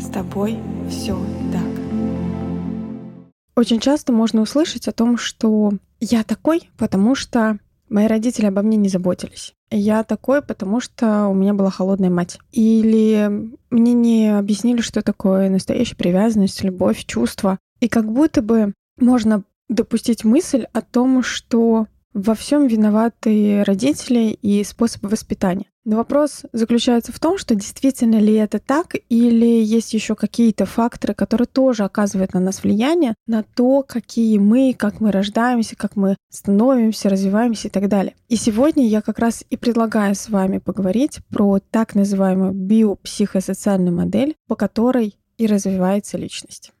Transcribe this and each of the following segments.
С тобой все так. Очень часто можно услышать о том, что я такой, потому что мои родители обо мне не заботились. Я такой, потому что у меня была холодная мать. Или мне не объяснили, что такое настоящая привязанность, любовь, чувства. И как будто бы можно допустить мысль о том, что во всем виноваты родители и способы воспитания. Но вопрос заключается в том, что действительно ли это так, или есть еще какие-то факторы, которые тоже оказывают на нас влияние, на то, какие мы, как мы рождаемся, как мы становимся, развиваемся и так далее. И сегодня я как раз и предлагаю с вами поговорить про так называемую биопсихосоциальную модель, по которой и развивается личность.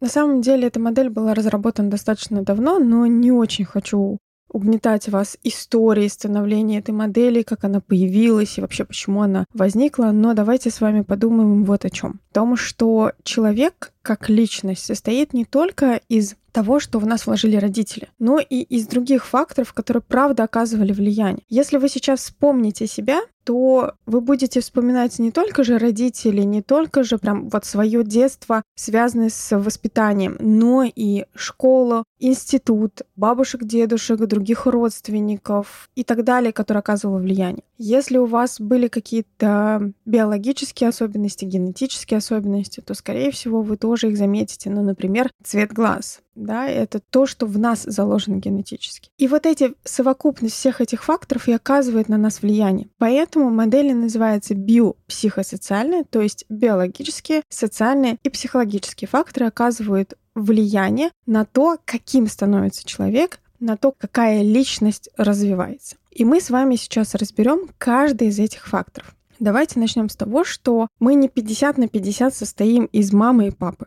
На самом деле эта модель была разработана достаточно давно, но не очень хочу угнетать вас историей становления этой модели, как она появилась и вообще почему она возникла, но давайте с вами подумаем вот о чем. В том, что человек как личность состоит не только из того, что в нас вложили родители, но и из других факторов, которые правда оказывали влияние. Если вы сейчас вспомните себя, то вы будете вспоминать не только же родителей, не только же прям вот свое детство, связанное с воспитанием, но и школу, институт, бабушек, дедушек, других родственников и так далее, которые оказывали влияние. Если у вас были какие-то биологические особенности, генетические особенности, то, скорее всего, вы тоже их заметите. Ну, например, цвет глаз. Да, это то, что в нас заложено генетически. И вот эти совокупность всех этих факторов и оказывает на нас влияние. Поэтому модели называются биопсихосоциальные, то есть биологические, социальные и психологические факторы оказывают влияние на то, каким становится человек, на то, какая личность развивается. И мы с вами сейчас разберем каждый из этих факторов. Давайте начнем с того, что мы не 50 на 50 состоим из мамы и папы.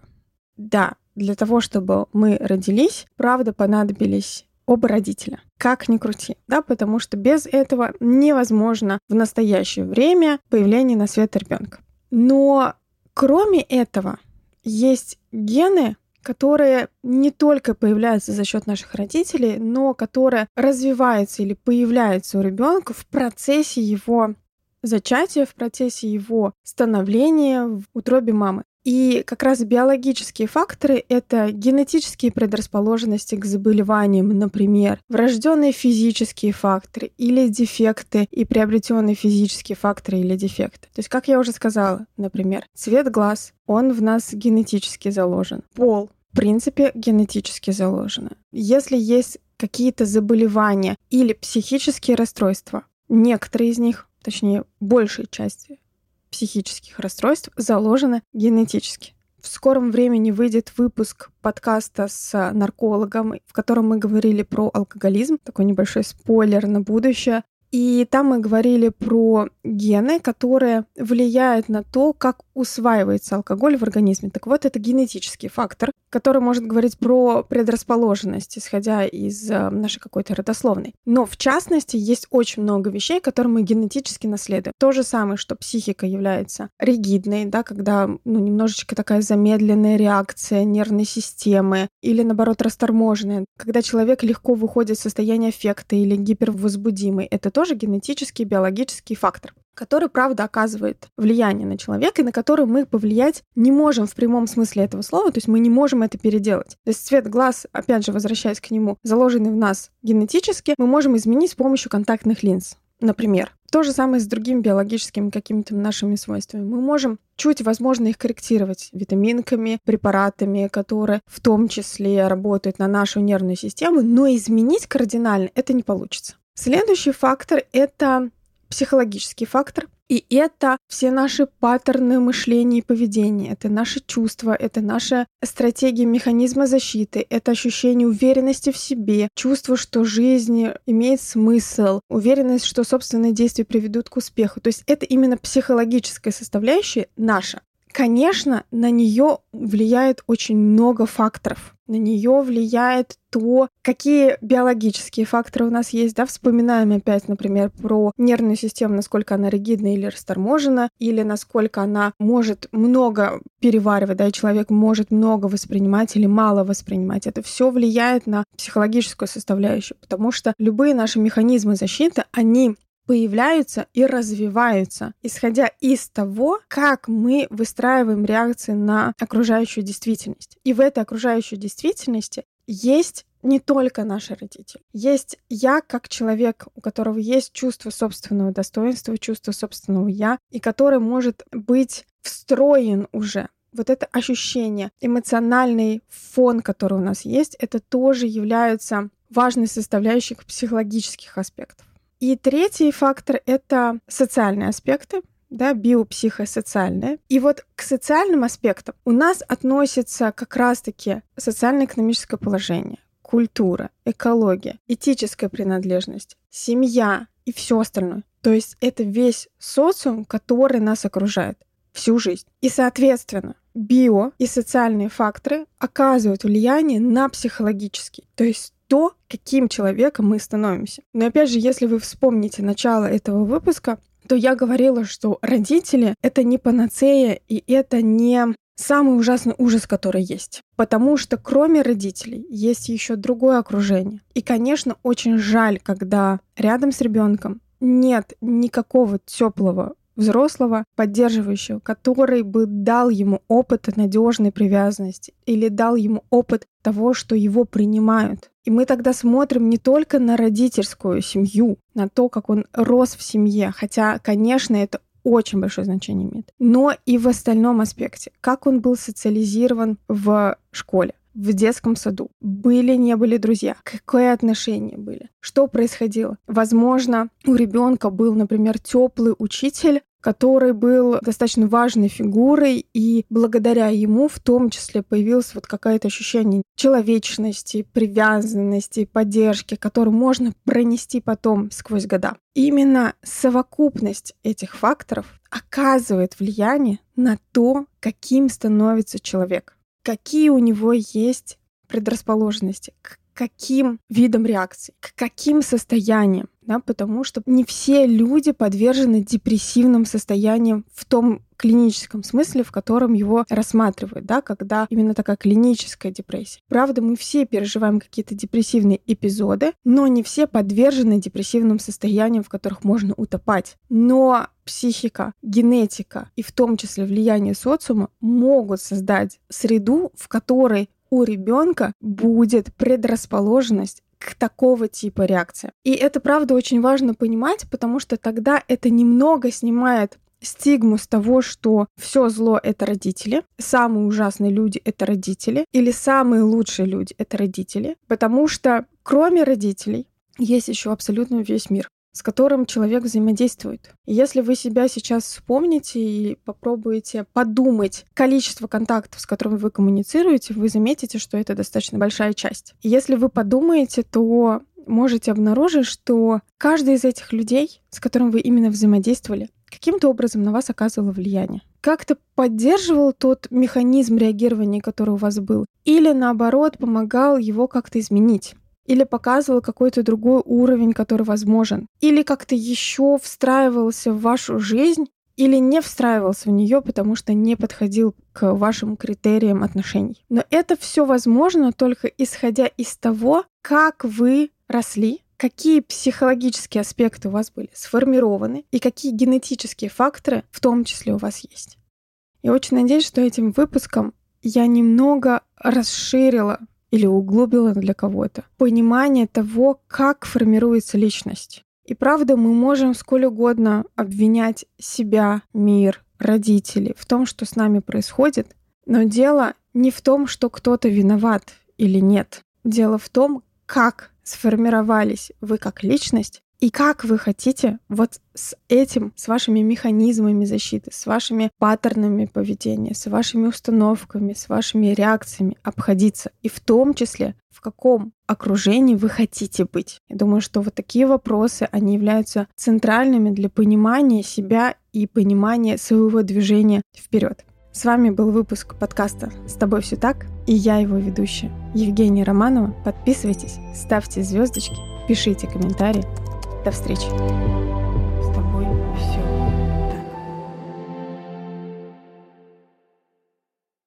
Да, для того, чтобы мы родились, правда, понадобились оба родителя. Как ни крути, да, потому что без этого невозможно в настоящее время появление на свет ребенка. Но кроме этого есть гены, которые не только появляются за счет наших родителей, но которые развиваются или появляются у ребенка в процессе его зачатия, в процессе его становления в утробе мамы. И как раз биологические факторы — это генетические предрасположенности к заболеваниям, например, врожденные физические факторы или дефекты и приобретенные физические факторы или дефекты. То есть, как я уже сказала, например, цвет глаз, он в нас генетически заложен. Пол, в принципе, генетически заложено. Если есть какие-то заболевания или психические расстройства, некоторые из них, точнее, большая часть психических расстройств заложено генетически. В скором времени выйдет выпуск подкаста с наркологом, в котором мы говорили про алкоголизм. Такой небольшой спойлер на будущее. И там мы говорили про гены, которые влияют на то, как усваивается алкоголь в организме. Так вот, это генетический фактор, который может говорить про предрасположенность, исходя из э, нашей какой-то родословной. Но в частности, есть очень много вещей, которые мы генетически наследуем. То же самое, что психика является ригидной, да, когда ну, немножечко такая замедленная реакция нервной системы, или наоборот расторможенная, когда человек легко выходит из состояния аффекта или гипервозбудимый. Это тоже генетический, биологический фактор который, правда, оказывает влияние на человека, и на который мы повлиять не можем в прямом смысле этого слова, то есть мы не можем это переделать. То есть цвет глаз, опять же, возвращаясь к нему, заложенный в нас генетически, мы можем изменить с помощью контактных линз. Например, то же самое с другими биологическими какими-то нашими свойствами. Мы можем чуть, возможно, их корректировать витаминками, препаратами, которые в том числе работают на нашу нервную систему, но изменить кардинально это не получится. Следующий фактор — это психологический фактор. И это все наши паттерны мышления и поведения, это наши чувства, это наша стратегия механизма защиты, это ощущение уверенности в себе, чувство, что жизнь имеет смысл, уверенность, что собственные действия приведут к успеху. То есть это именно психологическая составляющая наша. Конечно, на нее влияет очень много факторов. На нее влияет то, какие биологические факторы у нас есть. Да? Вспоминаем опять, например, про нервную систему, насколько она ригидна или расторможена, или насколько она может много переваривать, да, и человек может много воспринимать или мало воспринимать. Это все влияет на психологическую составляющую, потому что любые наши механизмы защиты, они появляются и развиваются, исходя из того, как мы выстраиваем реакции на окружающую действительность. И в этой окружающей действительности есть не только наши родители. Есть я как человек, у которого есть чувство собственного достоинства, чувство собственного я, и который может быть встроен уже вот это ощущение, эмоциональный фон, который у нас есть, это тоже являются важной составляющей психологических аспектов. И третий фактор — это социальные аспекты, да, биопсихосоциальные. И вот к социальным аспектам у нас относится как раз-таки социально-экономическое положение, культура, экология, этическая принадлежность, семья и все остальное. То есть это весь социум, который нас окружает всю жизнь. И, соответственно, био и социальные факторы оказывают влияние на психологический. То есть то, каким человеком мы становимся. Но опять же, если вы вспомните начало этого выпуска, то я говорила, что родители — это не панацея, и это не самый ужасный ужас, который есть. Потому что кроме родителей есть еще другое окружение. И, конечно, очень жаль, когда рядом с ребенком нет никакого теплого взрослого, поддерживающего, который бы дал ему опыт надежной привязанности или дал ему опыт того, что его принимают. И мы тогда смотрим не только на родительскую семью, на то, как он рос в семье, хотя, конечно, это очень большое значение имеет, но и в остальном аспекте, как он был социализирован в школе, в детском саду? Были, не были друзья? Какое отношения были? Что происходило? Возможно, у ребенка был, например, теплый учитель, который был достаточно важной фигурой, и благодаря ему в том числе появилось вот какое-то ощущение человечности, привязанности, поддержки, которую можно пронести потом сквозь года. Именно совокупность этих факторов оказывает влияние на то, каким становится человек какие у него есть предрасположенности, к каким видам реакций, к каким состояниям, да, потому что не все люди подвержены депрессивным состояниям в том клиническом смысле, в котором его рассматривают, да, когда именно такая клиническая депрессия. Правда, мы все переживаем какие-то депрессивные эпизоды, но не все подвержены депрессивным состояниям, в которых можно утопать. Но психика, генетика и в том числе влияние социума могут создать среду, в которой у ребенка будет предрасположенность к такого типа реакции. И это, правда, очень важно понимать, потому что тогда это немного снимает стигму с того, что все зло — это родители, самые ужасные люди — это родители, или самые лучшие люди — это родители, потому что кроме родителей есть еще абсолютно весь мир с которым человек взаимодействует. Если вы себя сейчас вспомните и попробуете подумать количество контактов, с которыми вы коммуницируете, вы заметите, что это достаточно большая часть. Если вы подумаете, то можете обнаружить, что каждый из этих людей, с которым вы именно взаимодействовали, каким-то образом на вас оказывало влияние. Как-то поддерживал тот механизм реагирования, который у вас был, или наоборот помогал его как-то изменить или показывал какой-то другой уровень, который возможен, или как-то еще встраивался в вашу жизнь, или не встраивался в нее, потому что не подходил к вашим критериям отношений. Но это все возможно только исходя из того, как вы росли, какие психологические аспекты у вас были сформированы и какие генетические факторы в том числе у вас есть. Я очень надеюсь, что этим выпуском я немного расширила или углубила для кого-то понимание того, как формируется личность. И правда, мы можем сколь угодно обвинять себя, мир, родителей в том, что с нами происходит, но дело не в том, что кто-то виноват или нет. Дело в том, как сформировались вы как личность И как вы хотите вот с этим, с вашими механизмами защиты, с вашими паттернами поведения, с вашими установками, с вашими реакциями обходиться? И в том числе, в каком окружении вы хотите быть? Я думаю, что вот такие вопросы, они являются центральными для понимания себя и понимания своего движения вперед. С вами был выпуск подкаста «С тобой все так» и я его ведущая Евгения Романова. Подписывайтесь, ставьте звездочки, пишите комментарии. До встречи!